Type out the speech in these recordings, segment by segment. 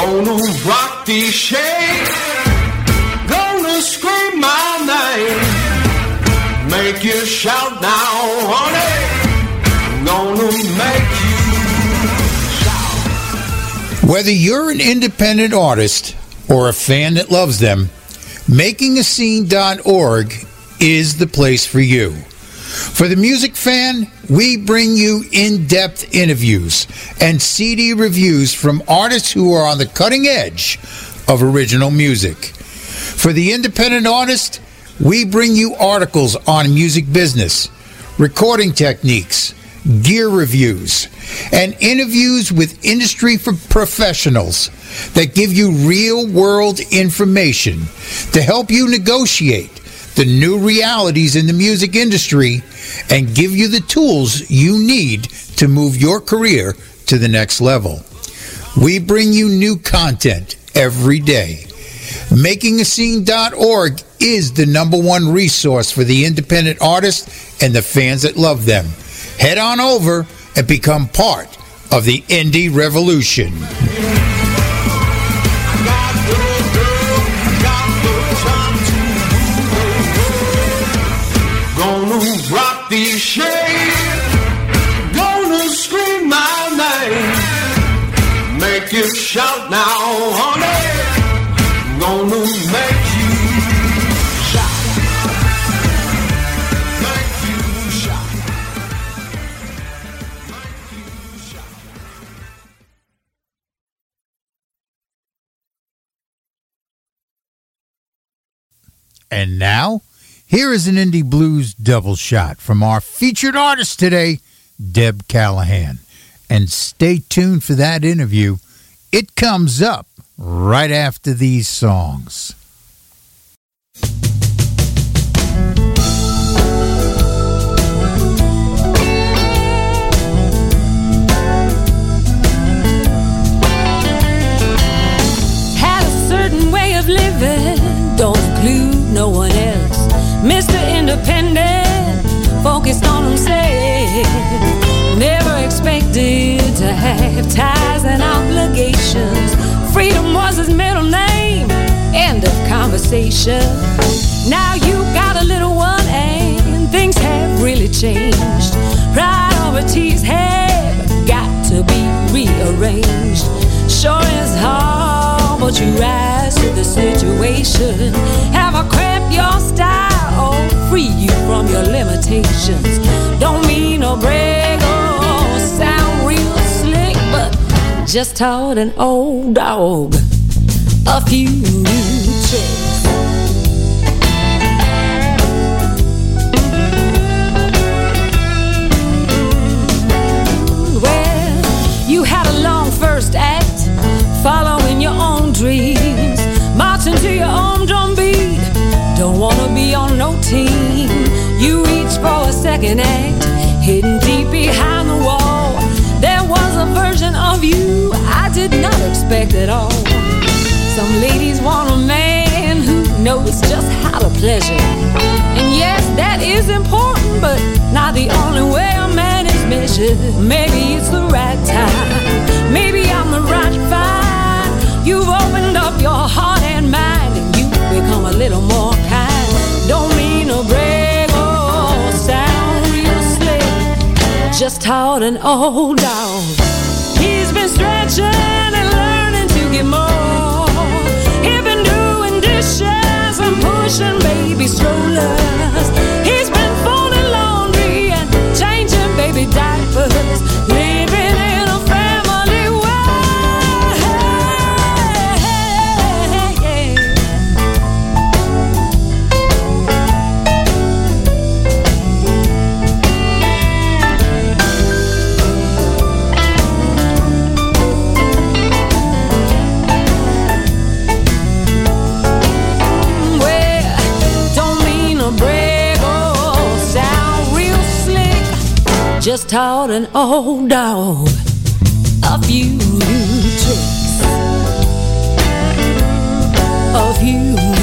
Gonna rock the shade. Gonna scream my name. Make you shout now, honey. Gonna make you shout. Whether you're an independent artist or a fan that loves them, makingascene.org is the place for you. For the music fan, we bring you in depth interviews and CD reviews from artists who are on the cutting edge of original music. For the independent artist, we bring you articles on music business, recording techniques, gear reviews, and interviews with industry professionals that give you real world information to help you negotiate the new realities in the music industry and give you the tools you need to move your career to the next level. We bring you new content every day. MakingAscene.org is the number one resource for the independent artists and the fans that love them. Head on over and become part of the indie revolution. The shade. Gonna scream my name. Make you shout now, honey. Gonna make you shout. Make you shout. Make you shout. And now, here is an indie blues double shot from our featured artist today, Deb Callahan. And stay tuned for that interview. It comes up right after these songs. Expected to have ties and obligations. Freedom was his middle name. End of conversation. Now you got a little one and things have really changed. Priorities have got to be rearranged. Sure is hard, but you rise to the situation. Have a crap your style, free you from your limitations. Don't mean no break just taught an old dog a few new tricks. At all. Some ladies want a man who knows just how to pleasure. And yes, that is important, but not the only way a man is measured. Maybe it's the right time. Maybe I'm the right find. You've opened up your heart and mind, and you become a little more kind. Don't mean to brag or sound real slick. Just taught an old dog. He's been stretching pushing baby strollers. He's been folding laundry and changing baby diapers. Just taught an old dog a few tricks. A few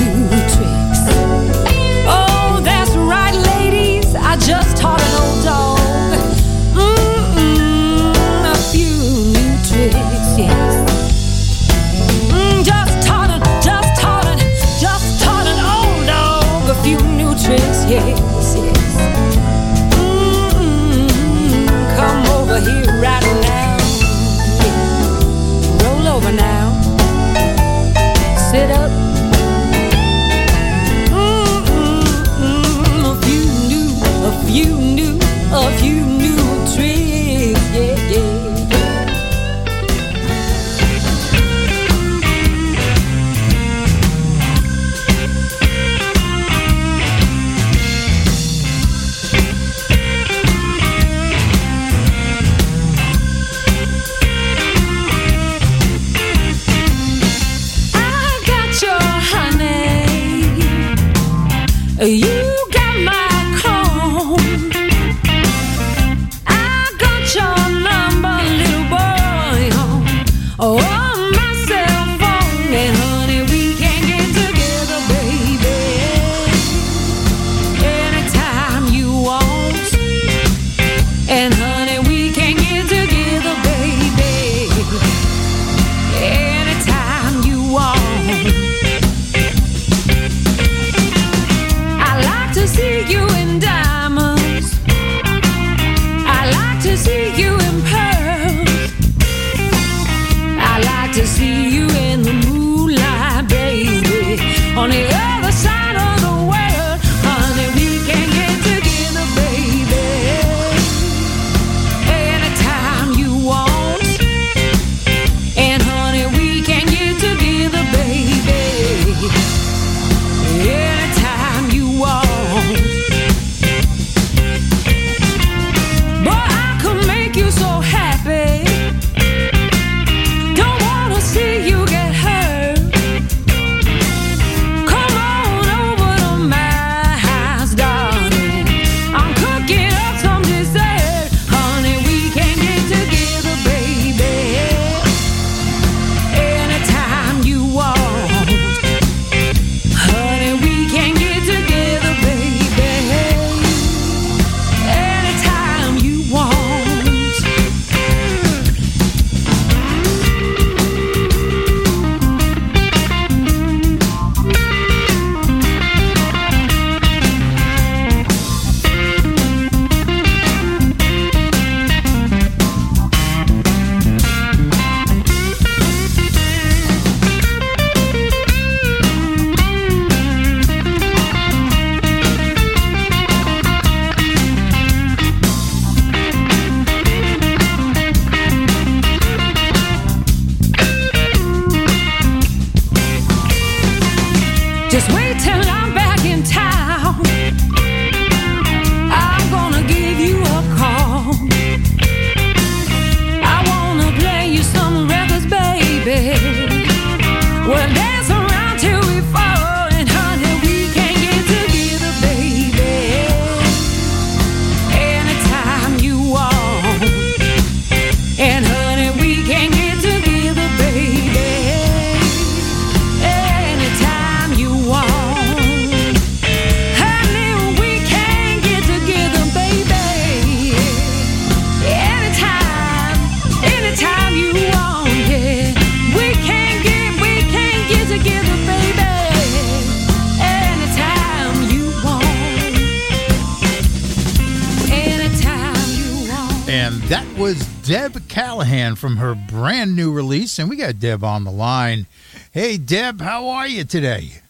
from her brand new release. And we got Deb on the line. Hey, Deb, how are you today?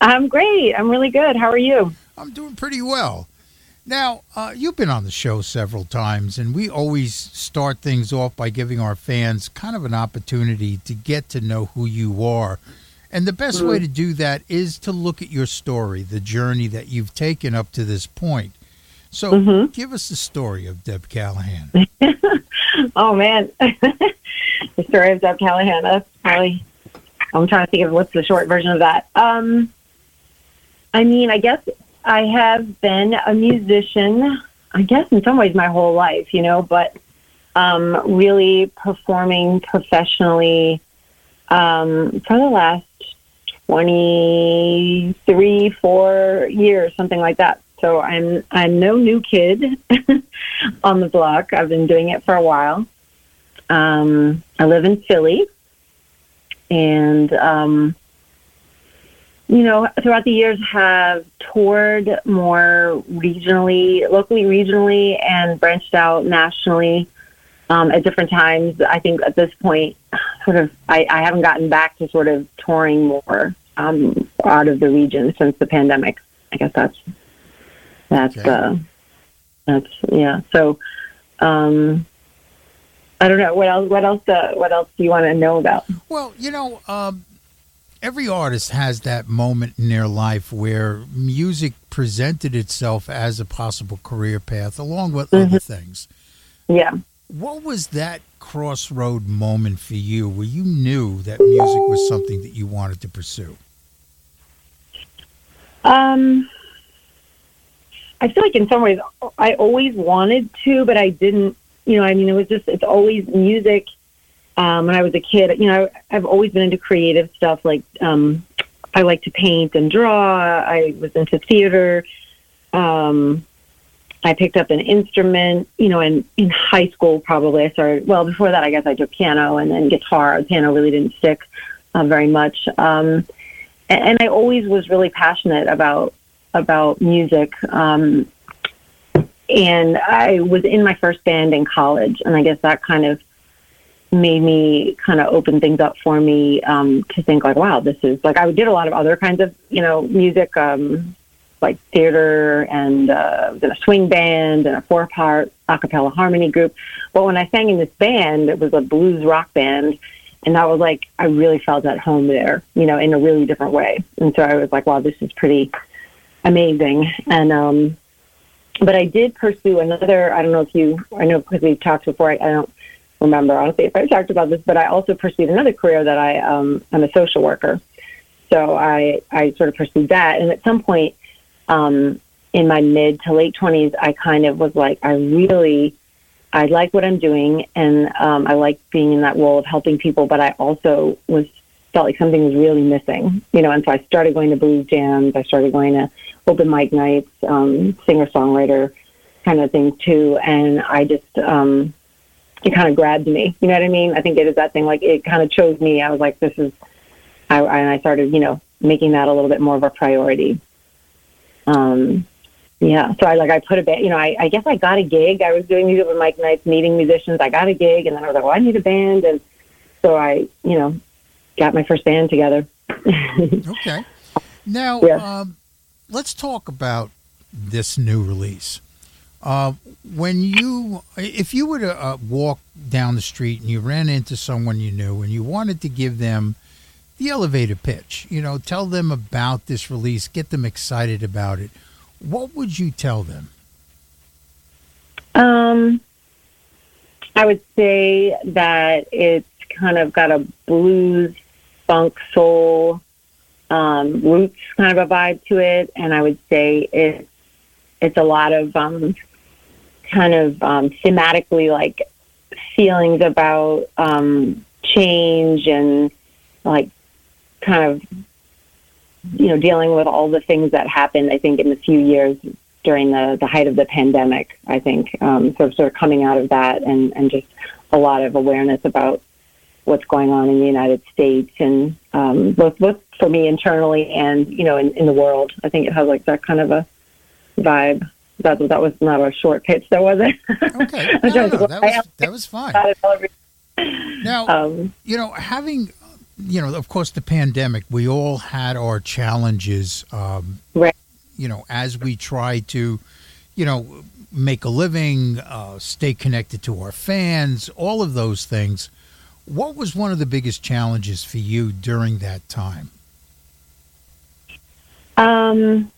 I'm great. I'm really good. How are you? I'm doing pretty well. Now, uh, you've been on the show several times, and we always start things off by giving our fans kind of an opportunity to get to know who you are. And the best way to do that is to look at your story, the journey that you've taken up to this point. So, give us the story of Deb Callahan. Oh man, the story of Deb Callahan. That's probably. I'm trying to think of what's the short version of that. Um, I mean, I guess I have been a musician. I guess in some ways my whole life, you know, but um, really performing professionally um, for the last 23, four years, something like that. So I'm I'm no new kid on the block. I've been doing it for a while. Um, I live in Philly, and um, you know, throughout the years, have toured more regionally, locally, regionally, and branched out nationally um, at different times. I think at this point, sort of, I, I haven't gotten back to sort of touring more um, out of the region since the pandemic. I guess that's that's Okay. uh, that's yeah. So um, I don't know what else. What else? Uh, what else do you want to know about? Well, you know, um, every artist has that moment in their life where music presented itself as a possible career path, along with other things. Yeah. What was that crossroad moment for you where you knew that music was something that you wanted to pursue? Um, I feel like in some ways I always wanted to, but I didn't. You know, I mean, it was just it's always music. Um, when I was a kid, you know, I've always been into creative stuff. Like um, I like to paint and draw. I was into theater. Um, I picked up an instrument, you know, in, in high school probably I started, well, before that I guess I took piano and then guitar. Piano really didn't stick uh, very much. Um, and, and I always was really passionate about, about music. Um, and I was in my first band in college and I guess that kind of made me kind of open things up for me um, to think like, wow, this is like I did a lot of other kinds of you know music, um, like theater and uh, a swing band and a four part a cappella harmony group. But when I sang in this band, it was a blues rock band. And that was like, I really felt at home there, you know, in a really different way. And so I was like, wow, this is pretty amazing. And, um, but I did pursue another, I don't know if you, I know because we've talked before, I, I don't remember honestly if I talked about this, but I also pursued another career that I, um, I'm a social worker. So I, I sort of pursued that. And at some point, um, in my mid to late 20s, I kind of was like, I really, I like what I'm doing and um, I like being in that role of helping people, but I also was felt like something was really missing, you know, and so I started going to blues jams. I started going to open mic nights, um, singer songwriter kind of thing too. And I just, um, it kind of grabbed me, you know what I mean? I think it is that thing, like it kind of chose me. I was like, this is, I, and I started, you know, making that a little bit more of a priority. Um, yeah, so I like I put a band. You know, I, I guess I got a gig. I was doing these open mic nights, meeting musicians. I got a gig, and then I was like, well, I need a band, and so I, you know, got my first band together. okay. Now, Yeah. um, let's talk about this new release. Uh, when you, if you were to uh, walk down the street and you ran into someone you knew and you wanted to give them the elevator pitch, you know, tell them about this release, get them excited about it, what would you tell them? Um, I would say that it's kind of got a blues, funk, soul, um, roots kind of a vibe to it, and I would say it it's a lot of um, kind of um, thematically like feelings about um, change and like kind of you know dealing with all the things that happened. I think in the few years during the the height of the pandemic. I think um, sort of sort of coming out of that and and just a lot of awareness about what's going on in the United States and um, both both for me internally and you know in, in the world. I think it has like that kind of a vibe. That that was not a short pitch, though, was it? Okay, I'm no, no, that was that was fine. Got it all over- Now, Um, you know, having, you know, of course, the pandemic, we all had our challenges, um, Right. you know, as we try to, you know, make a living, uh, stay connected to our fans, all of those things. What was one of the biggest challenges for you during that time? Um,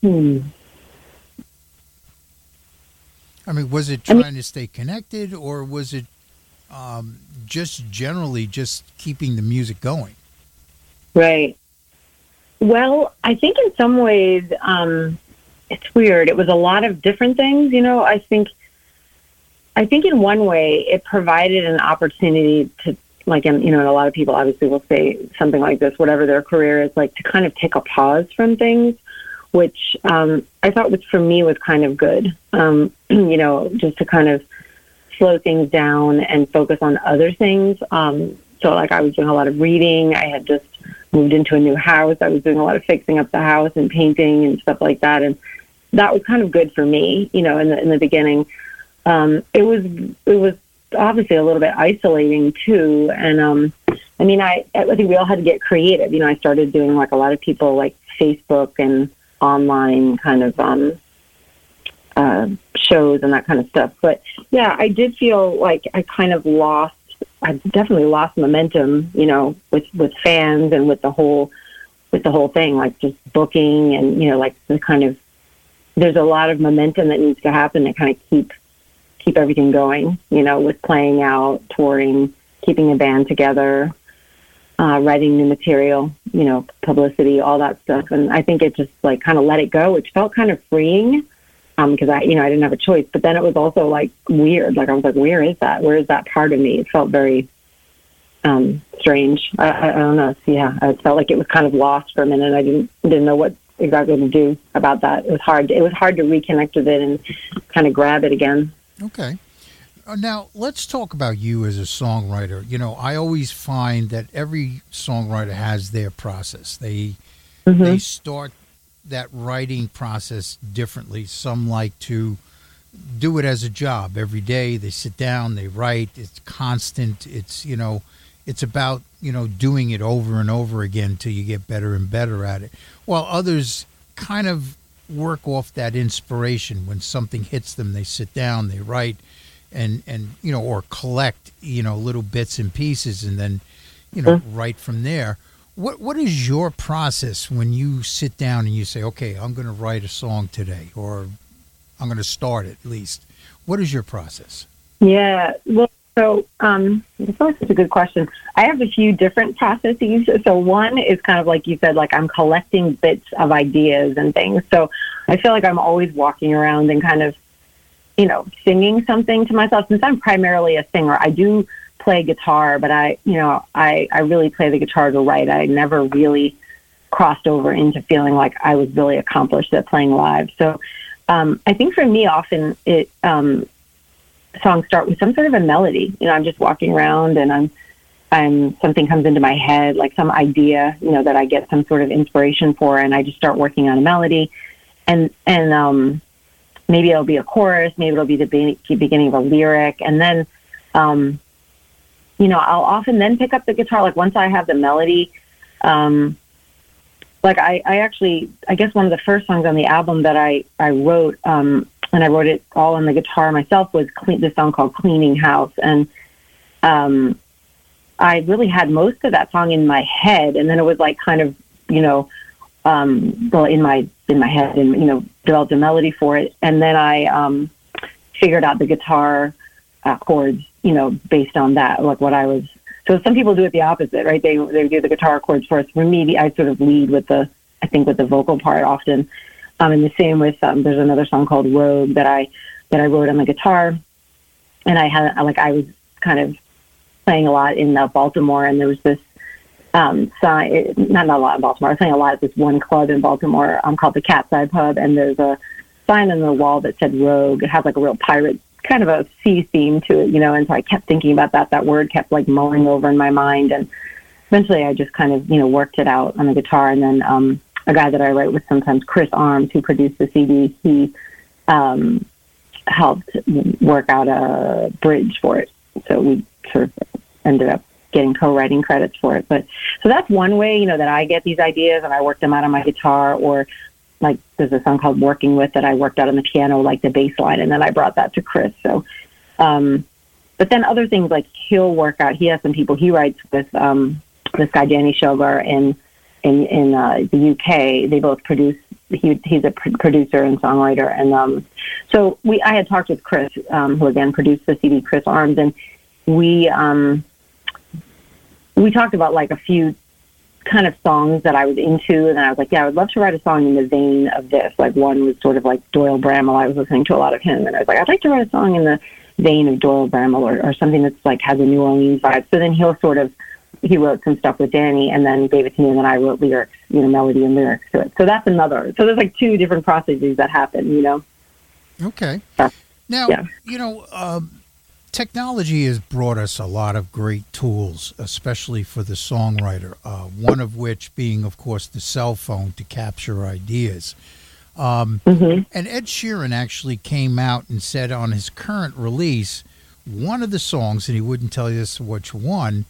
hmm. I mean, was it I mean- trying to stay connected or was it um, just generally just keeping the music going? Right. Well, I think in some ways, um, it's weird. It was a lot of different things. You know, I think, I think in one way, it provided an opportunity to, like, and, you know, and a lot of people obviously will say something like this, whatever their career is, like to kind of take a pause from things, which um, I thought was for me was kind of good. Um, you know, just to kind of slow things down and focus on other things. Um, so, like, I was doing a lot of reading. I had just moved into a new house. I was doing a lot of fixing up the house and painting and stuff like that, and that was kind of good for me. You know, in the in the beginning, um, it was it was obviously a little bit isolating too. And um, I mean, I I think we all had to get creative. You know, I started doing like a lot of people like Facebook and online kind of um, uh, shows and that kind of stuff. But yeah, I did feel like I kind of lost. I definitely lost momentum, you know, with with fans and with the whole with the whole thing, like just booking and you know, like the kind of there's a lot of momentum that needs to happen to kind of keep keep everything going, you know, with playing out, touring, keeping a band together. uh, writing new material, you know, publicity, all that stuff. And I think it just like kind of let it go, which felt kind of freeing because I, you know, I didn't have a choice. But then it was also like weird. Like I was like, where is that? Where is that part of me? It felt very um, strange. I, I, I don't know. So, yeah, I felt like it was kind of lost for a minute. I didn't didn't know what exactly to do about that. It was hard. It was hard to reconnect with it and kind of grab it again. Okay. Uh, Now, let's talk about you as a songwriter. You know, I always find that every songwriter has their process. They they start that writing process differently. Some like to do it as a job every day. They sit down, they write. It's constant. It's you know, it's about you know doing it over and over again till you get better and better at it. While others kind of work off that inspiration when something hits them, they sit down, they write, and and you know, or collect you know little bits and pieces, and then you know write from there. What what is your process when you sit down and you say, okay, I'm going to write a song today, or I'm going to start at least. What is your process? Yeah. Well, so um, that's always such a good question. I have a few different processes. So one is kind of like you said, like I'm collecting bits of ideas and things. So I feel like I'm always walking around and kind of, you know, singing something to myself. Since I'm primarily a singer, I do play guitar, but I, you know, I, I really play the guitar to write. I never really crossed over into feeling like I was really accomplished at playing live. So um, I think for me, often it um, songs start with some sort of a melody. You know, I'm just walking around and I'm I'm something comes into my head, like some idea, you know, that I get some sort of inspiration for, and I just start working on a melody, and and um, maybe it'll be a chorus, maybe it'll be the be- beginning of a lyric, and then, um, you know, I'll often then pick up the guitar. Like once I have the melody, um, like I, I actually, I guess one of the first songs on the album that I I wrote, um, and I wrote it all on the guitar myself was clean, this song called "Cleaning House," and um, I really had most of that song in my head, and then it was like kind of, you know, um, well, in my in my head, and you know, developed a melody for it, and then I um, figured out the guitar uh, chords, you know, based on that, like what I was. So some people do it the opposite, right? They they do the guitar chords first. For me, I sort of lead with the, I think, with the vocal part often. Um, and the same with um, there's another song called Rogue that I that I wrote on the guitar, and I had like I was kind of playing a lot in uh, Baltimore, and there was this um, sign, not, not a lot in Baltimore. I was playing a lot at this one club in Baltimore um, called the Cat's Eye Pub, and there's a sign on the wall that said Rogue. It had like a real pirate, kind of a sea theme to it, you know. And so I kept thinking about that. That word kept like mulling over in my mind, and eventually I just kind of you know worked it out on the guitar. And then um, a guy that I write with sometimes, Chris Arms, who produced the CD, he um, helped work out a bridge for it. So we sort of ended up getting co-writing credits for it. But so that's one way, you know, that I get these ideas and I work them out on my guitar or like there's a song called Working With that I worked out on the piano, like the bass line, and then I brought that to Chris. So, um, but then other things like he'll work out. He has some people he writes with um, this guy Danny Schogger in in in uh, the UK. They both produce. He, he's a pr- producer and songwriter, and um, so we. I had talked with Chris, um, who again produced the CD, Chris Arms, and we um, we talked about like a few kind of songs that I was into, and I was like, yeah, I would love to write a song in the vein of this. Like one was sort of like Doyle Bramhall. I was listening to a lot of him, and I was like, I'd like to write a song in the vein of Doyle Bramhall or, or something that's like has a New Orleans vibe. So then he'll sort of he wrote some stuff with Danny, and then gave it to me, and then I wrote lyrics, you know, melody and lyrics to it. So that's another. So there's like two different processes that happen, you know. Okay. Yeah. Now, Yeah. you know, um, technology has brought us a lot of great tools, especially for the songwriter. Uh, one of which being, of course, the cell phone to capture ideas. Um, Mm-hmm. And Ed Sheeran actually came out and said on his current release, one of the songs, and he wouldn't tell you us which one,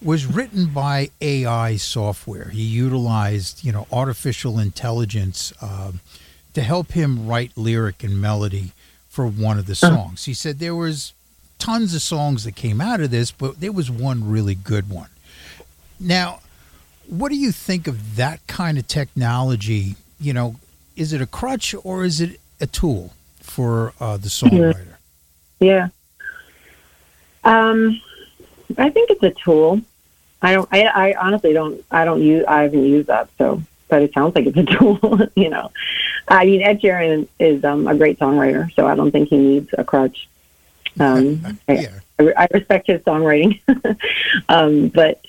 was written by AI software. He utilized, you know, artificial intelligence um, to help him write lyric and melody for one of the songs. He said there was tons of songs that came out of this, but there was one really good one. Now, what do you think of that kind of technology? You know, is it a crutch or is it a tool for uh, the songwriter? Yeah. Um, I think it's a tool. I don't. I, I honestly don't. I don't use. I haven't used that. So, but it sounds like it's a tool. you know, I mean, Ed Sheeran is um, a great songwriter, so I don't think he needs a crutch. Um, Yeah. I, I respect his songwriting, um, but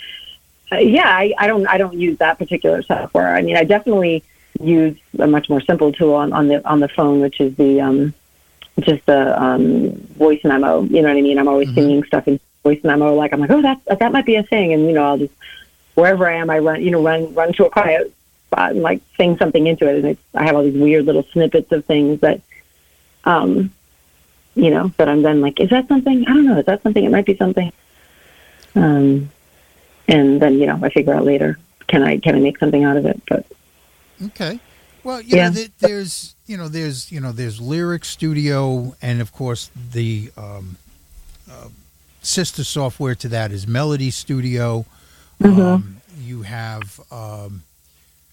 uh, yeah, I, I don't. I don't use that particular software. I mean, I definitely use a much more simple tool on, on the on the phone, which is the um, just the um, voice memo. You know what I mean? I'm always Mhm. singing stuff in voice memo. Like I'm like, oh, that that might be a thing, and you know, I'll just wherever I am, I run, you know, run run to a quiet spot and like sing something into it, and it's, I have all these weird little snippets of things that, um, you know, that I'm then like, is that something? I don't know. Is that something? It might be something. Um, and then you know, I figure out later, can I can I make something out of it? But Okay. Well, you Yeah. know, there's you know, there's you know, there's Lyric Studio, and of course the um, uh, sister software to that is Melody Studio. Um, you have um,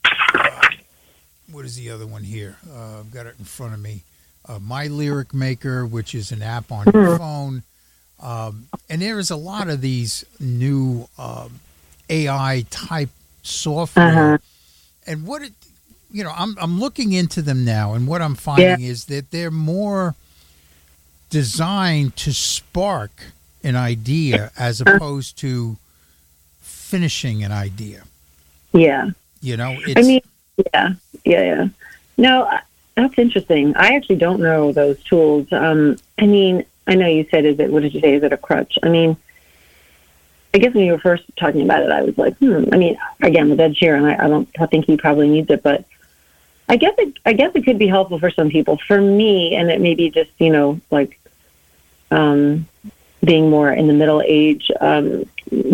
uh, what is the other one here? Uh, I've got it in front of me. Uh, My Lyric Maker, which is an app on your phone, um, and there is a lot of these new um, AI type software. Uh-huh. And what it, you know, I'm I'm looking into them now, and what I'm finding is that they're more designed to spark an idea as opposed to finishing an idea. yeah, You know, it's I mean, yeah, yeah, yeah. No, that's interesting. I actually don't know those tools. Um, I mean, I know you said, is it, what did you say? Is it a crutch? I mean, I guess when you were first talking about it, I was like, hmm. I mean, again, with Ed Sheeran, I, I don't I think he probably needs it, but I guess it, I guess it could be helpful for some people. For me, and it may be just, you know, like, um, being more in the middle age um,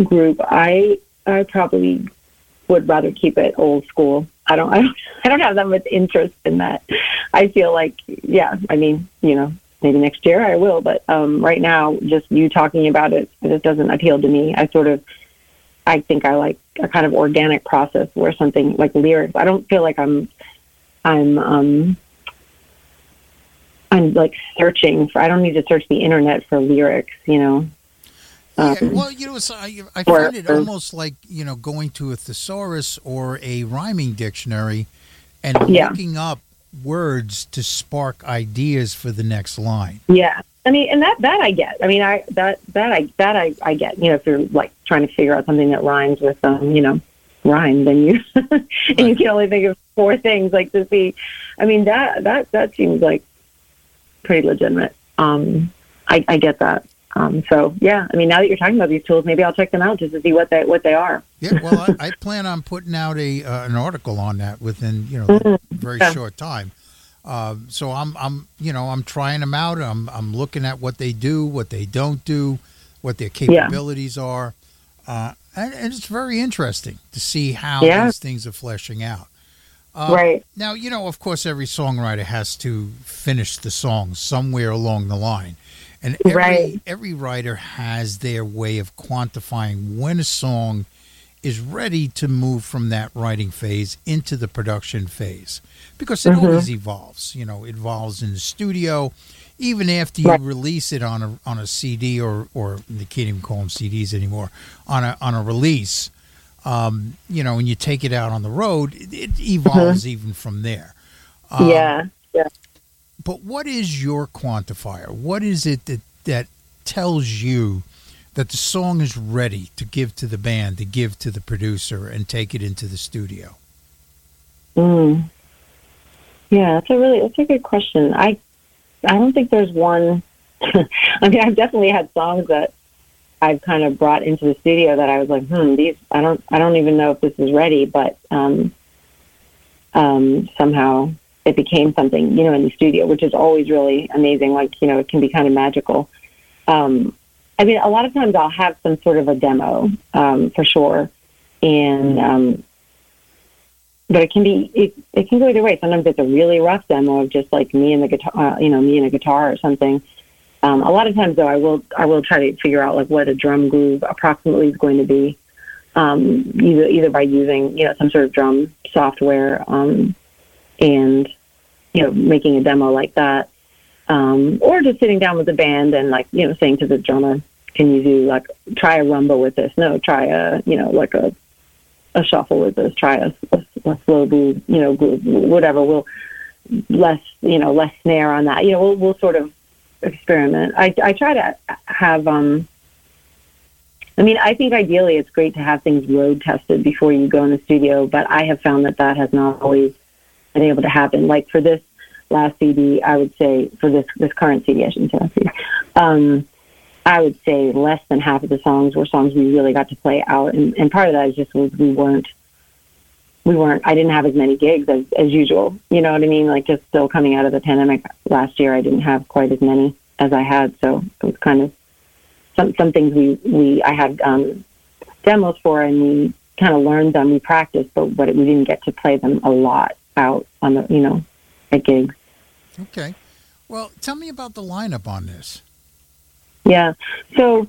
group, I I probably would rather keep it old school. I don't, I don't, I don't have that much interest in that. I feel like, yeah, I mean, you know, maybe next year I will, but um, right now, just you talking about it, it just doesn't appeal to me. I sort of, I think I like a kind of organic process where something like lyrics. I don't feel like I'm, I'm, um, I'm like searching for. I don't need to search the internet for lyrics, you know. Yeah, Um, well, you know, I, I or- find it almost like you know going to a thesaurus or a rhyming dictionary and Yeah. looking up words to spark ideas for the next line. Yeah. I mean, and that that I get. I mean, I that that I that I I get. You know, if you're like trying to figure out something that rhymes with um, you know, rhyme, then you and you can only think of four things like to see. I mean, that that that seems like pretty legitimate. Um, I, I get that. Um, so yeah, I mean, now that you're talking about these tools, maybe I'll check them out just to see what they what they are. Yeah, well, I, I plan on putting out a uh, an article on that within you know a very Yeah. short time. Uh, so I'm I'm you know I'm trying them out. I'm I'm looking at what they do, what they don't do, what their capabilities are, uh, and, and it's very interesting to see how Yeah. these things are fleshing out. Uh, right. Now, you know, of course, every songwriter has to finish the song somewhere along the line. And every, Right. every writer has their way of quantifying when a song is ready to move from that writing phase into the production phase because it Mhm. always evolves. You know, it evolves in the studio. Even after you Right. release it on a on a CD or or they can't even call them CDs anymore on a on a release, um, you know, when you take it out on the road, it, it evolves even from there. Um, Mm-hmm. yeah. Yeah. But what is your quantifier? What is it that that tells you that the song is ready to give to the band, to give to the producer, and take it into the studio? Mm. Yeah, that's a really that's a good question. I I don't think there's one. I mean, I've definitely had songs that I've kind of brought into the studio that I was like, hmm, these I don't I don't even know if this is ready, but um, um, somehow it became something, you know, in the studio, which is always really amazing. Like, you know, it can be kind of magical. Um, I mean, a lot of times I'll have some sort of a demo um, for sure, and um, but it can be it, it can go either way. Sometimes it's a really rough demo of just like me and the guitar, uh, you know, me and a guitar or something. Um, a lot of times though, I will I will try to figure out like what a drum groove approximately is going to be, um, either either by using you know some sort of drum software um, and you know making a demo like that, um, or just sitting down with the band and like you know saying to the drummer, can you do like try a rumba with this? No, try a you know like a a shuffle with this. Try a, a, a slow groove, you know, whatever. We'll less you know less snare on that. You know, we'll we'll sort of experiment. I I try to have um. I mean, I think ideally it's great to have things road tested before you go in the studio, but I have found that that has not always been able to happen. Like for this last CD, I would say for this this current CD, I shouldn't say last CD. Um, I would say less than half of the songs were songs we really got to play out, and, and part of that is just we weren't we weren't I didn't have as many gigs as, as usual. You know what I mean? Like just still coming out of the pandemic last year, I didn't have quite as many as I had, so it was kind of some some things we we I had um, demos for, and we kind of learned them, we practiced, but but we didn't get to play them a lot out on the you know at gigs. Okay. Well, tell me about the lineup on this. Yeah. So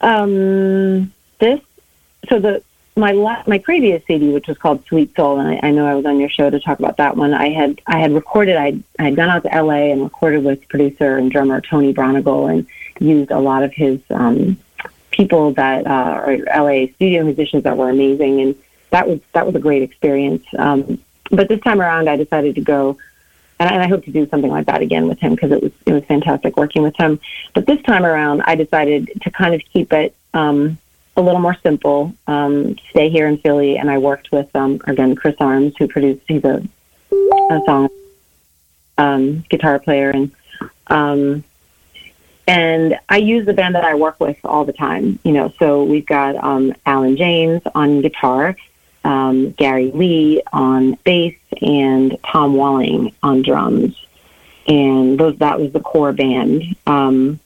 um, this, so the my la- my previous CD, which was called Sweet Soul, and I, I know I was on your show to talk about that one. I had I had recorded. I I had gone out to LA and recorded with producer and drummer Tony Braunagel and used a lot of his um, people that uh, are LA studio musicians that were amazing, and that was that was a great experience. Um, but this time around, I decided to go and I, and I hope to do something like that again with him because it was it was fantastic working with him. But this time around, I decided to kind of keep it um, a little more simple. Um, stay here in Philly, and I worked with um, again Chris Arms, who produced. He's a, a song um, guitar player, and um, and I use the band that I work with all the time. You know, so we've got um, Alan James on guitar um, Gary Lee on bass, and Tom Walling on drums. And those that was the core band. Um,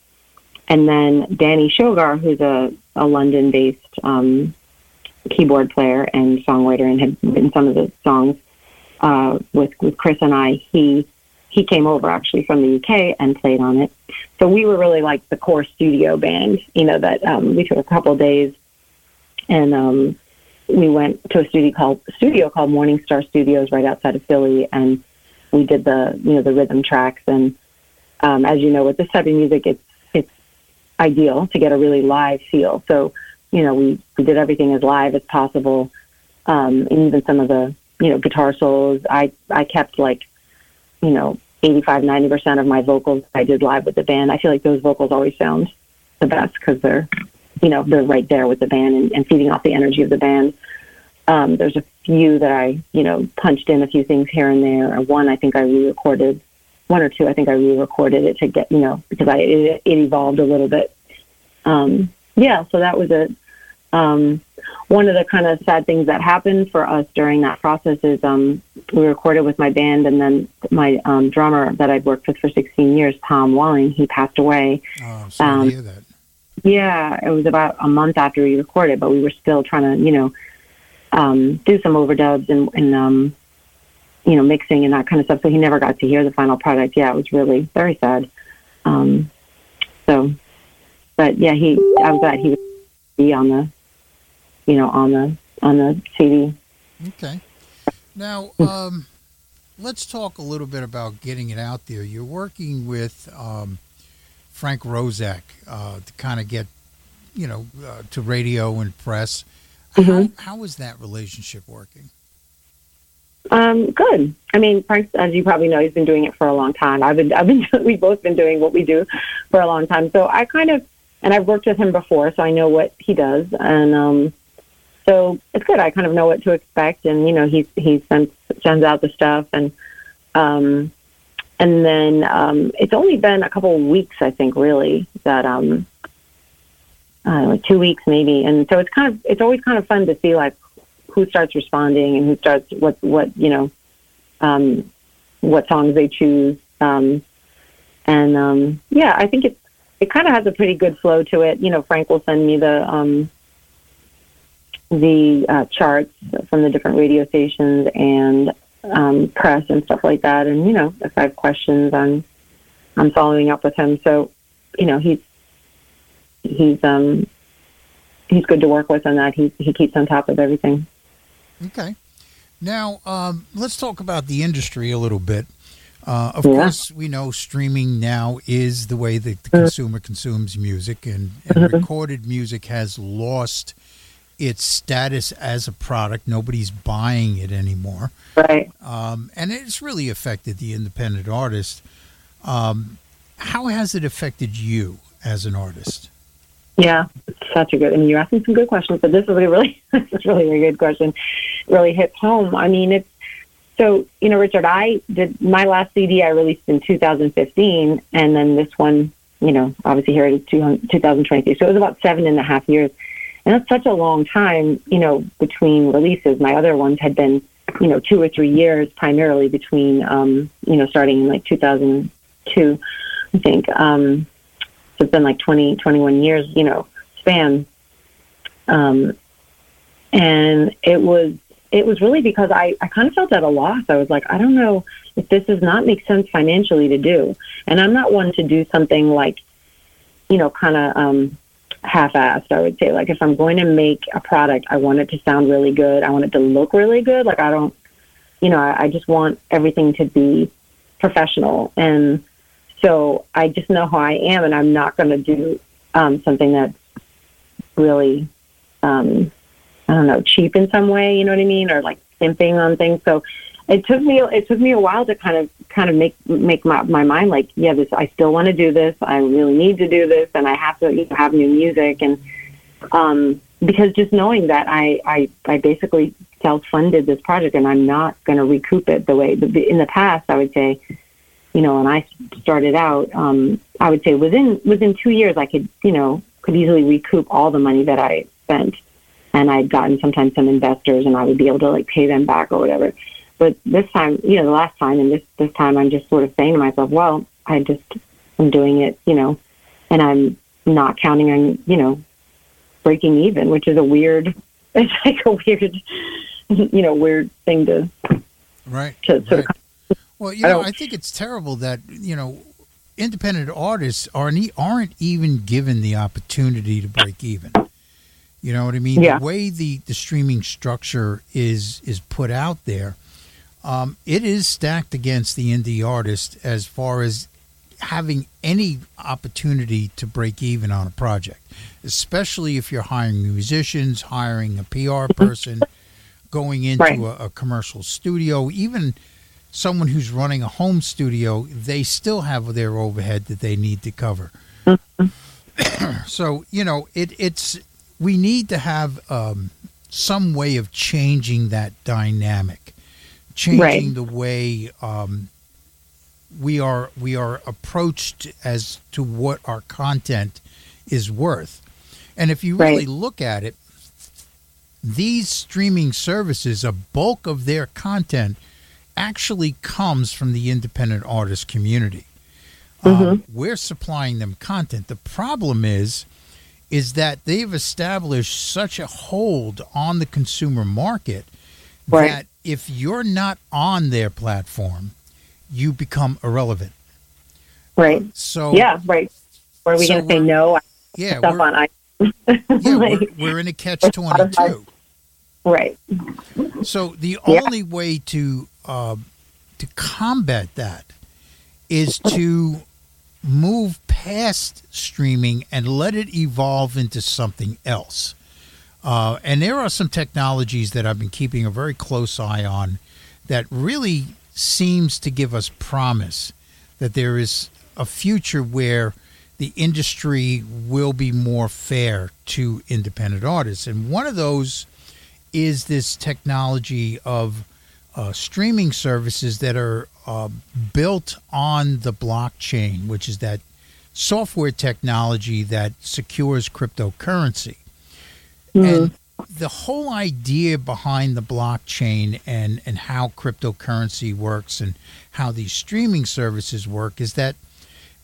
and then Danny Schogger, who's a, a London based um, keyboard player and songwriter and had written some of the songs uh, with, with Chris and I, he he came over actually from the UK and played on it. So we were really like the core studio band, you know, that um, we took a couple days and um, we went to a studio called studio called Morning Star Studios right outside of Philly, and we did the you know the rhythm tracks. And um, as you know, with this type of music, it's it's ideal to get a really live feel. So you know we we did everything as live as possible, um, and even some of the you know guitar solos. I I kept like you know 85 90 percent of my vocals I did live with the band. I feel like those vocals always sound the best because they're you know, they're right there with the band and, and feeding off the energy of the band. Um, there's a few that I, you know, punched in a few things here and there. One, I think I re-recorded, one or two, I think I re-recorded it to get, you know, because I it, it evolved a little bit. Um, yeah, so that was it. Um, one of the kind of sad things that happened for us during that process is um, we recorded with my band, and then my um, drummer that I'd worked with for 16 years, Tom Walling, he passed away. Oh, I'm sorry Um, to hear that. Yeah, it was about a month after we recorded, but we were still trying to, you know, um, do some overdubs and, and um, you know, mixing and that kind of stuff. So he never got to hear the final product. Yeah, it was really very sad. Um, so, but yeah, he. I was glad he would be on the, you know, on the on the CD. Okay. Now, um, let's talk a little bit about getting it out there. You're working with um, Frank Roszak uh, to kind of get, you know, uh, to radio and press. Mhm. How, how is that relationship working? Um, good. I mean, Frank, as you probably know, he's been doing it for a long time. I've been, I've been, we've both been doing what we do for a long time. So I kind of, and I've worked with him before, so I know what he does, and um, so it's good. I kind of know what to expect, and you know, he he sends sends out the stuff, and um, and then um, it's only been a couple of weeks, I think, really that um, uh, like two weeks maybe, and so it's kind of it's always kind of fun to see like who starts responding and who starts what what you know um, what songs they choose. Um, and um, yeah, I think it's it kind of has a pretty good flow to it. You know, Frank will send me the um, the uh, charts from the different radio stations and um, press and stuff like that. And you know, if I have questions, I'm I'm following up with him. So you know, he's he's um he's good to work with on that. He he keeps on top of everything. Okay. Now, um, let's talk about the industry a little bit. Uh, of Yeah. course, we know streaming now is the way that the Mm-hmm. consumer consumes music, and, and recorded music has lost its status as a product. Nobody's buying it anymore, Right. um, and it's really affected the independent artist. Um, how has it affected you as an artist? Yeah, such a good. I mean, you're asking some good questions, but this is a really, this is really a good question. Really hits home. I mean, it's so you know, Richard. I did my last CD I released in 2015, and then this one, you know, obviously here it is 200 2023. So it was about seven and a half years, and that's such a long time. You know, between releases. My other ones had been, you know, two or three years primarily between, um, you know, starting in like 2002, I think. Um, so it's been like 20, 21 years, you know, span. Um, and it was, it was really because I, I kind of felt at a loss. I was like, I don't know if this does not make sense financially to do. And I'm not one to do something like, you know, kind of, um, half-assed, I would say. Like if I'm going to make a product, I want it to sound really good. I want it to look really good. Like I don't, you know, I, I just want everything to be professional. And so I just know how I am, and I'm not going to do um, something that's really, um, I don't know, cheap in some way. You know what I mean, or like simping on things. So it took me it took me a while to kind of kind of make make my, my mind like, yeah, this I still want to do this. I really need to do this, and I have to you know, have new music and um, because just knowing that I I, I basically self funded this project, and I'm not going to recoup it the way in the past. I would say you know, when I started out, um, I would say within within two years, I could, you know, could easily recoup all the money that I spent, and I'd gotten sometimes some investors, and I would be able to like pay them back or whatever. But this time, you know, the last time and this this time, I'm just sort of saying to myself, well, I just I'm doing it, you know, and I'm not counting on, you know, breaking even, which is a weird, it's like a weird, you know, weird thing to Right. to sort right. of Well, you I know, I think it's terrible that you know independent artists aren't aren't even given the opportunity to break even. You know what I mean? Yeah. The way the the streaming structure is is put out there, um, it is stacked against the indie artist as far as having any opportunity to break even on a project, especially if you're hiring musicians, hiring a PR person, going into Right. a, a commercial studio, even someone who's running a home studio, they still have their overhead that they need to cover. so you know, it, it's we need to have um, some way of changing that dynamic, changing Right. the way um, we are we are approached as to what our content is worth. And if you really Right. look at it, these streaming services, a bulk of their content actually comes from the independent artist community. Um, we're supplying them content. The problem is, is that they've established such a hold on the consumer market Right. that if you're not on their platform, you become irrelevant. right. So Yeah, right. Or are we So going to say no? yeah, Stuff we're, on I. yeah, we're, we're in a catch twenty two. Right. So the Yeah. only way to uh, to combat that is to move past streaming and let it evolve into something else. Uh, and there are some technologies that I've been keeping a very close eye on that really seems to give us promise that there is a future where the industry will be more fair to independent artists. And one of those is this technology of uh, streaming services that are uh, built on the blockchain, which is that software technology that secures cryptocurrency. And the whole idea behind the blockchain and, and how cryptocurrency works and how these streaming services work is that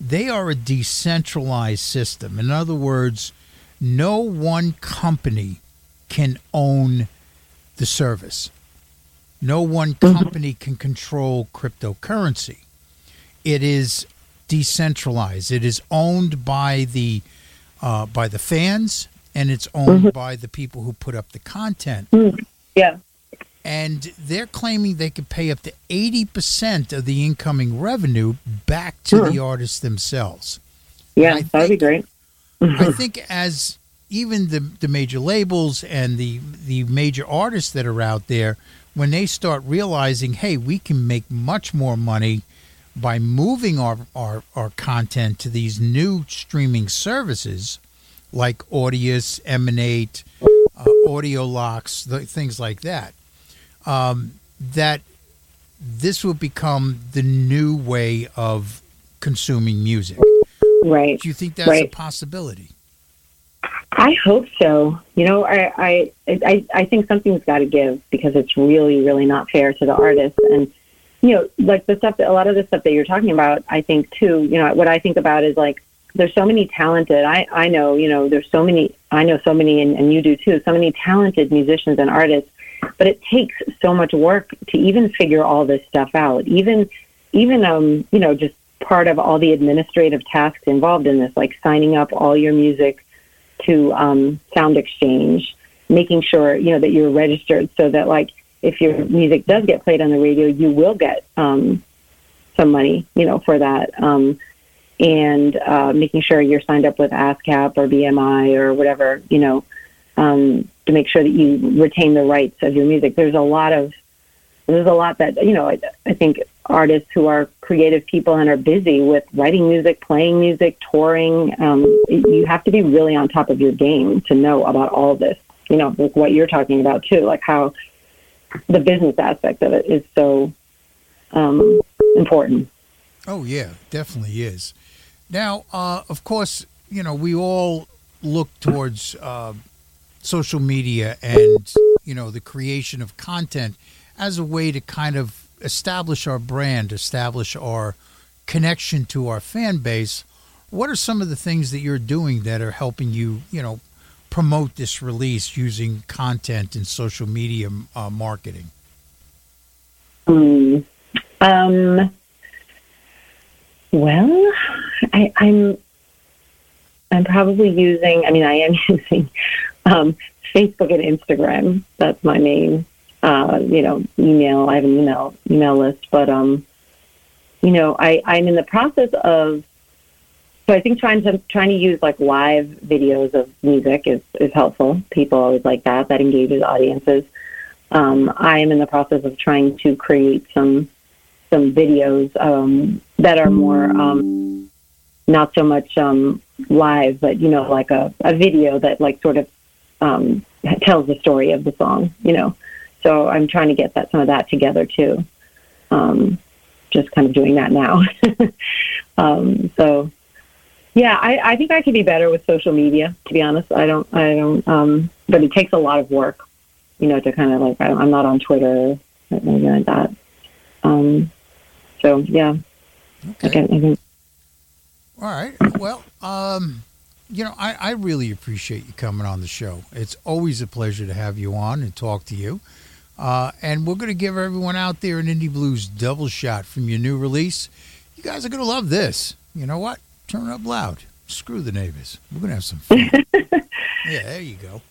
they are a decentralized system. In other words, no one company can own the service. No one company can control cryptocurrency. It is decentralized. It is owned by the uh, by the fans, and it's owned mm-hmm. by the people who put up the content. Mm-hmm. Yeah. and they're claiming they could pay up to 80% of the incoming revenue back to the mm-hmm. artists themselves. Yeah, I that would be think- great. I think as even the the major labels and the the major artists that are out there, when they start realizing, hey, we can make much more money by moving our our, our content to these new streaming services like Audius, Emanate, uh, Audio Locks, the, things like that. Um, that this will become the new way of consuming music. Right. Do you think that's a possibility? I hope so. You know, I I I, I think something's got to give because it's really really not fair to the artists and you know like the stuff that a lot of the stuff that you're talking about. I think too. You know what I think about is like there's so many talented. I I know you know there's so many. I know so many and, and you do too. So many talented musicians and artists, but it takes so much work to even figure all this stuff out. Even even um you know just part of all the administrative tasks involved in this, like signing up all your music to um, Sound Exchange, making sure you know that you're registered so that like if your music does get played on the radio, you will get um, some money, you know, for that, um, and uh, making sure you're signed up with ASCAP or BMI or whatever, you know, um, to make sure that you retain the rights of your music. There's a lot of there's a lot that you know. I, I think artists who are creative people and are busy with writing music, playing music, touring. Um, you have to be really on top of your game to know about all this. You know, like what you're talking about too, like how the business aspect of it is so um, important. Oh yeah, definitely is. Now, uh, of course, you know we all look towards uh, social media and you know the creation of content as a way to kind of establish our brand, establish our connection to our fan base. What are some of the things that you're doing that are helping you, you know, promote this release using content and social media uh, marketing? Mm. Um, well, I, I'm I'm probably using. I mean, I am using um, Facebook and Instagram. That's my main. Uh, you know, email. I have an email email list, but um, you know, I I'm in the process of. So I think trying to trying to use like live videos of music is is helpful. People always like that. That engages audiences. Um, I am in the process of trying to create some some videos um, that are more um, not so much um, live, but you know, like a, a video that like sort of um, tells the story of the song. You know, so I'm trying to get that some of that together too. Um, just kind of doing that now. um, so yeah, I, I think I could be better with social media. To be honest, I don't, I don't, um, but it takes a lot of work, you know, to kind of like I, I'm not on Twitter, or anything like that. Um, so yeah, I, Okay. can, I think All right. Well, um, you know, I, I really appreciate you coming on the show. It's always a pleasure to have you on and talk to you. Uh, and we're going to give everyone out there an Indie Blues double shot from your new release. You guys are going to love this. You know what? Turn it up loud. Screw the neighbors. We're going to have some fun. yeah, there you go.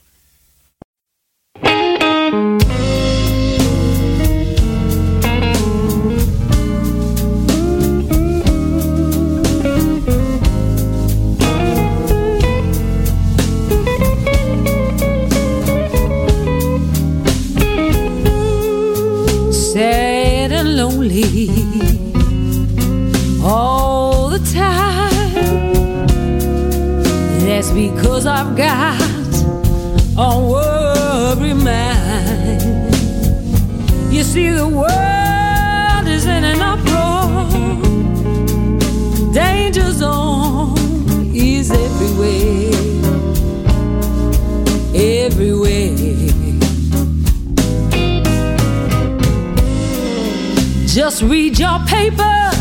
Read your paper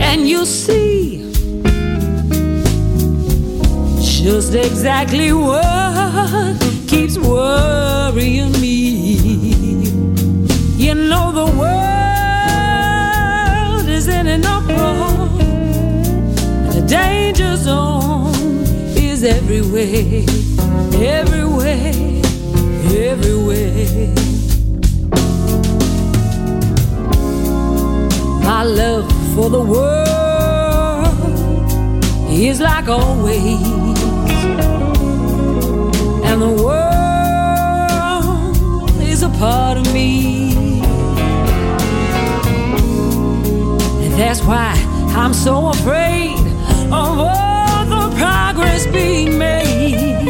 and you'll see just exactly what keeps worrying me. You know, the world is in an uproar, the danger zone is everywhere, everywhere, everywhere. love for the world is like always, and the world is a part of me. And that's why I'm so afraid of all the progress being made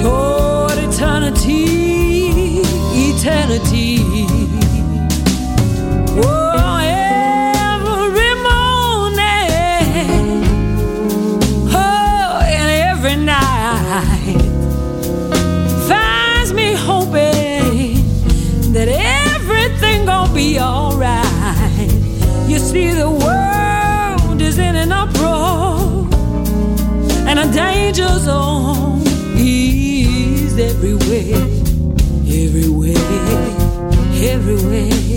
toward eternity, eternity. danger zone is everywhere, everywhere, everywhere.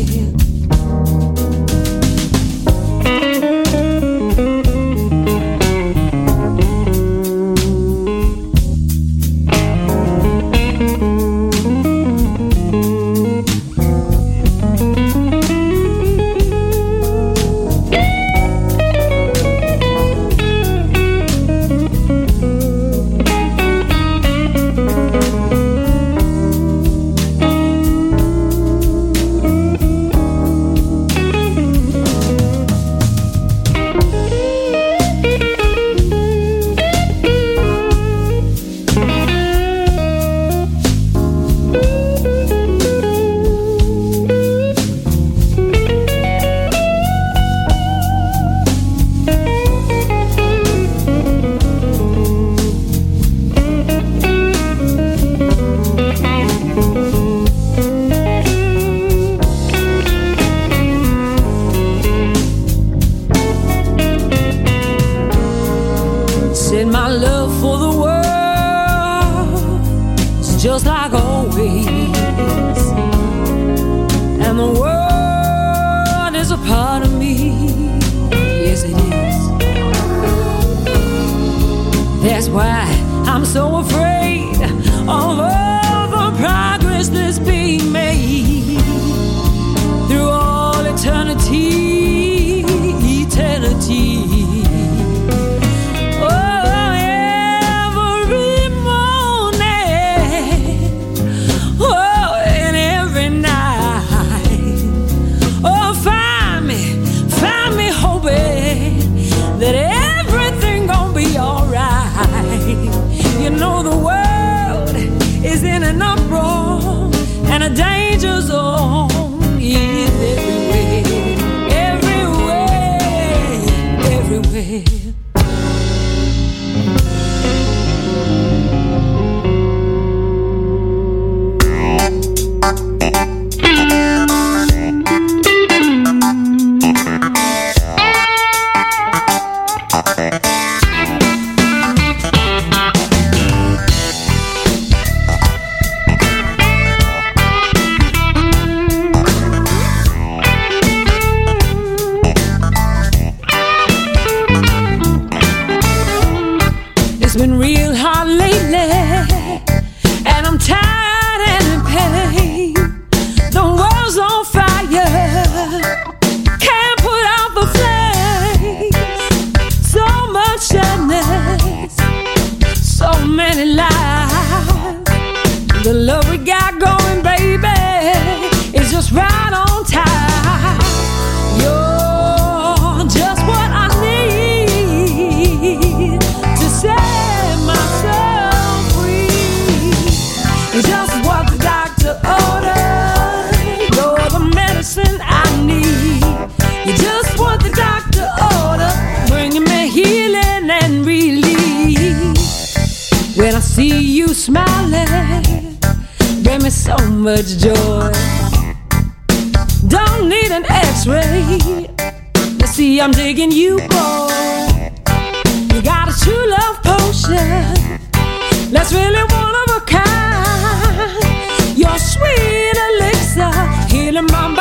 your mama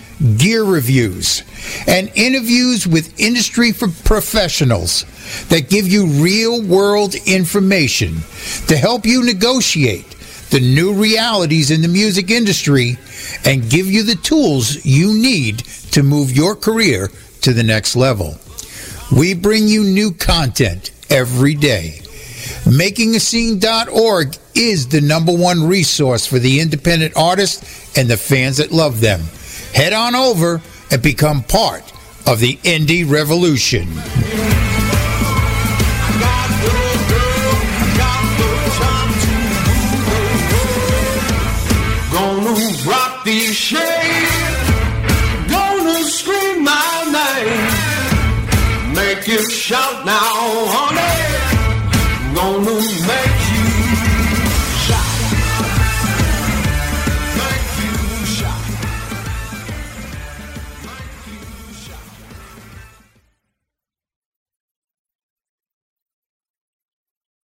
gear reviews, and interviews with industry professionals that give you real world information to help you negotiate the new realities in the music industry and give you the tools you need to move your career to the next level. We bring you new content every day. MakingAScene.org is the number one resource for the independent artists and the fans that love them. Head on over and become part of the indie revolution. Gonna rock these shades. Gonna scream my name. Make you shout now, honey.